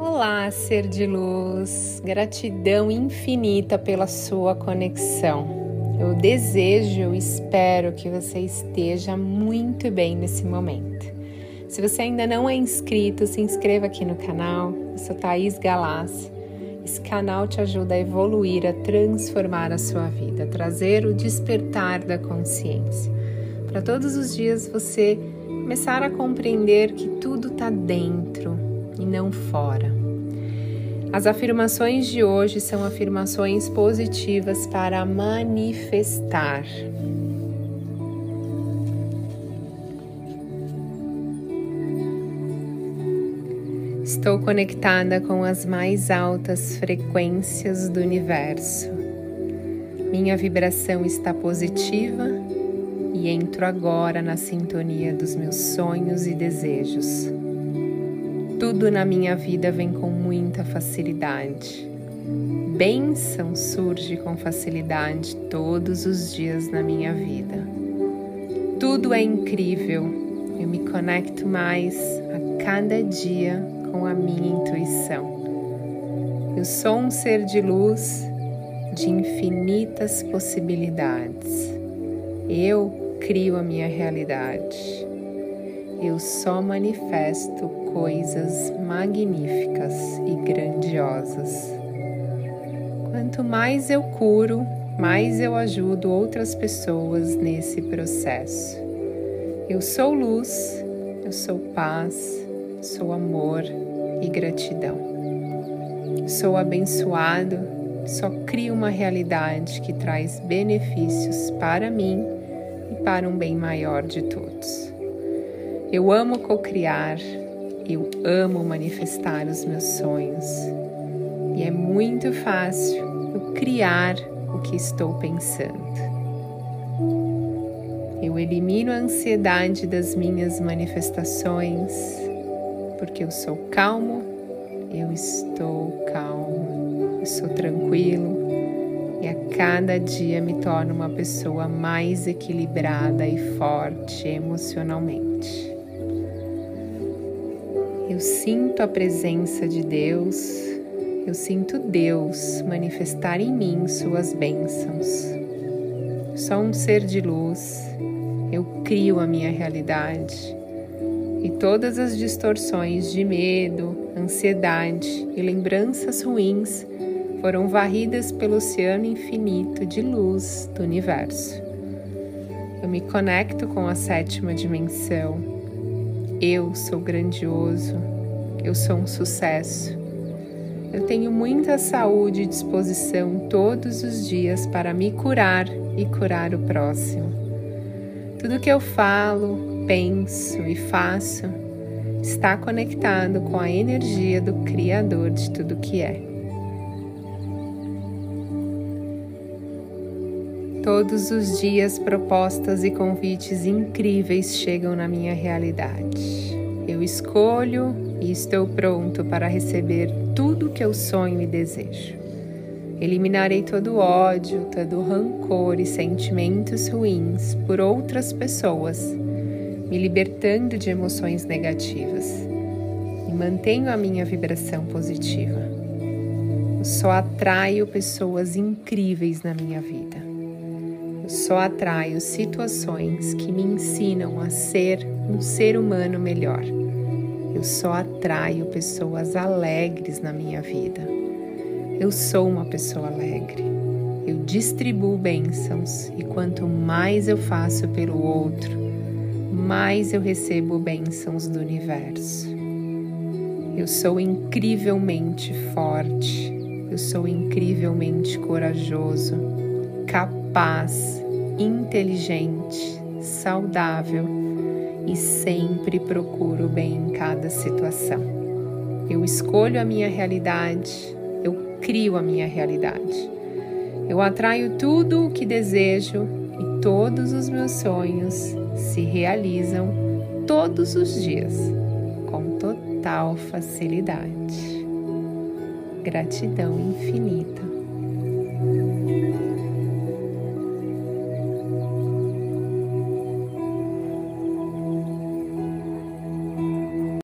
Olá, ser de luz, gratidão infinita pela sua conexão. Eu desejo, eu espero que você esteja muito bem nesse momento. Se você ainda não é inscrito, se inscreva aqui no canal. Eu sou Thaís Galassi. Esse canal te ajuda a evoluir, a transformar a sua vida, a trazer o despertar da consciência. Para todos os dias você começar a compreender que tudo está dentro, e não fora. As afirmações de hoje são afirmações positivas para manifestar. Estou conectada com as mais altas frequências do universo. Minha vibração está positiva e entro agora na sintonia dos meus sonhos e desejos. Tudo na minha vida vem com muita facilidade. Bênção surge com facilidade todos os dias na minha vida. Tudo é incrível. Eu me conecto mais a cada dia com a minha intuição. Eu sou um ser de luz de infinitas possibilidades. Eu crio a minha realidade eu só manifesto coisas magníficas e grandiosas. Quanto mais eu curo, mais eu ajudo outras pessoas nesse processo. Eu sou luz, eu sou paz, sou amor e gratidão. Sou abençoado, só crio uma realidade que traz benefícios para mim e para um bem maior de todos. Eu amo cocriar, eu amo manifestar os meus sonhos. E é muito fácil eu criar o que estou pensando. Eu elimino a ansiedade das minhas manifestações, porque eu sou calmo, eu estou calmo, eu sou tranquilo e a cada dia me torno uma pessoa mais equilibrada e forte emocionalmente. Eu sinto a presença de Deus, eu sinto Deus manifestar em mim suas bênçãos. Sou um ser de luz, eu crio a minha realidade e todas as distorções de medo, ansiedade e lembranças ruins foram varridas pelo oceano infinito de luz do universo. Eu me conecto com a sétima dimensão eu sou grandioso, eu sou um sucesso. Eu tenho muita saúde e disposição todos os dias para me curar e curar o próximo. Tudo que eu falo, penso e faço está conectado com a energia do Criador de tudo que é. Todos os dias, propostas e convites incríveis chegam na minha realidade. Eu escolho e estou pronto para receber tudo que eu sonho e desejo. Eliminarei todo ódio, todo rancor e sentimentos ruins por outras pessoas, me libertando de emoções negativas e mantenho a minha vibração positiva. Eu só atraio pessoas incríveis na minha vida só atraio situações que me ensinam a ser um ser humano melhor. Eu só atraio pessoas alegres na minha vida. Eu sou uma pessoa alegre. Eu distribuo bênçãos e quanto mais eu faço pelo outro, mais eu recebo bênçãos do universo. Eu sou incrivelmente forte. Eu sou incrivelmente corajoso, capaz inteligente, saudável e sempre procuro o bem em cada situação. Eu escolho a minha realidade, eu crio a minha realidade. Eu atraio tudo o que desejo e todos os meus sonhos se realizam todos os dias com total facilidade. Gratidão infinita.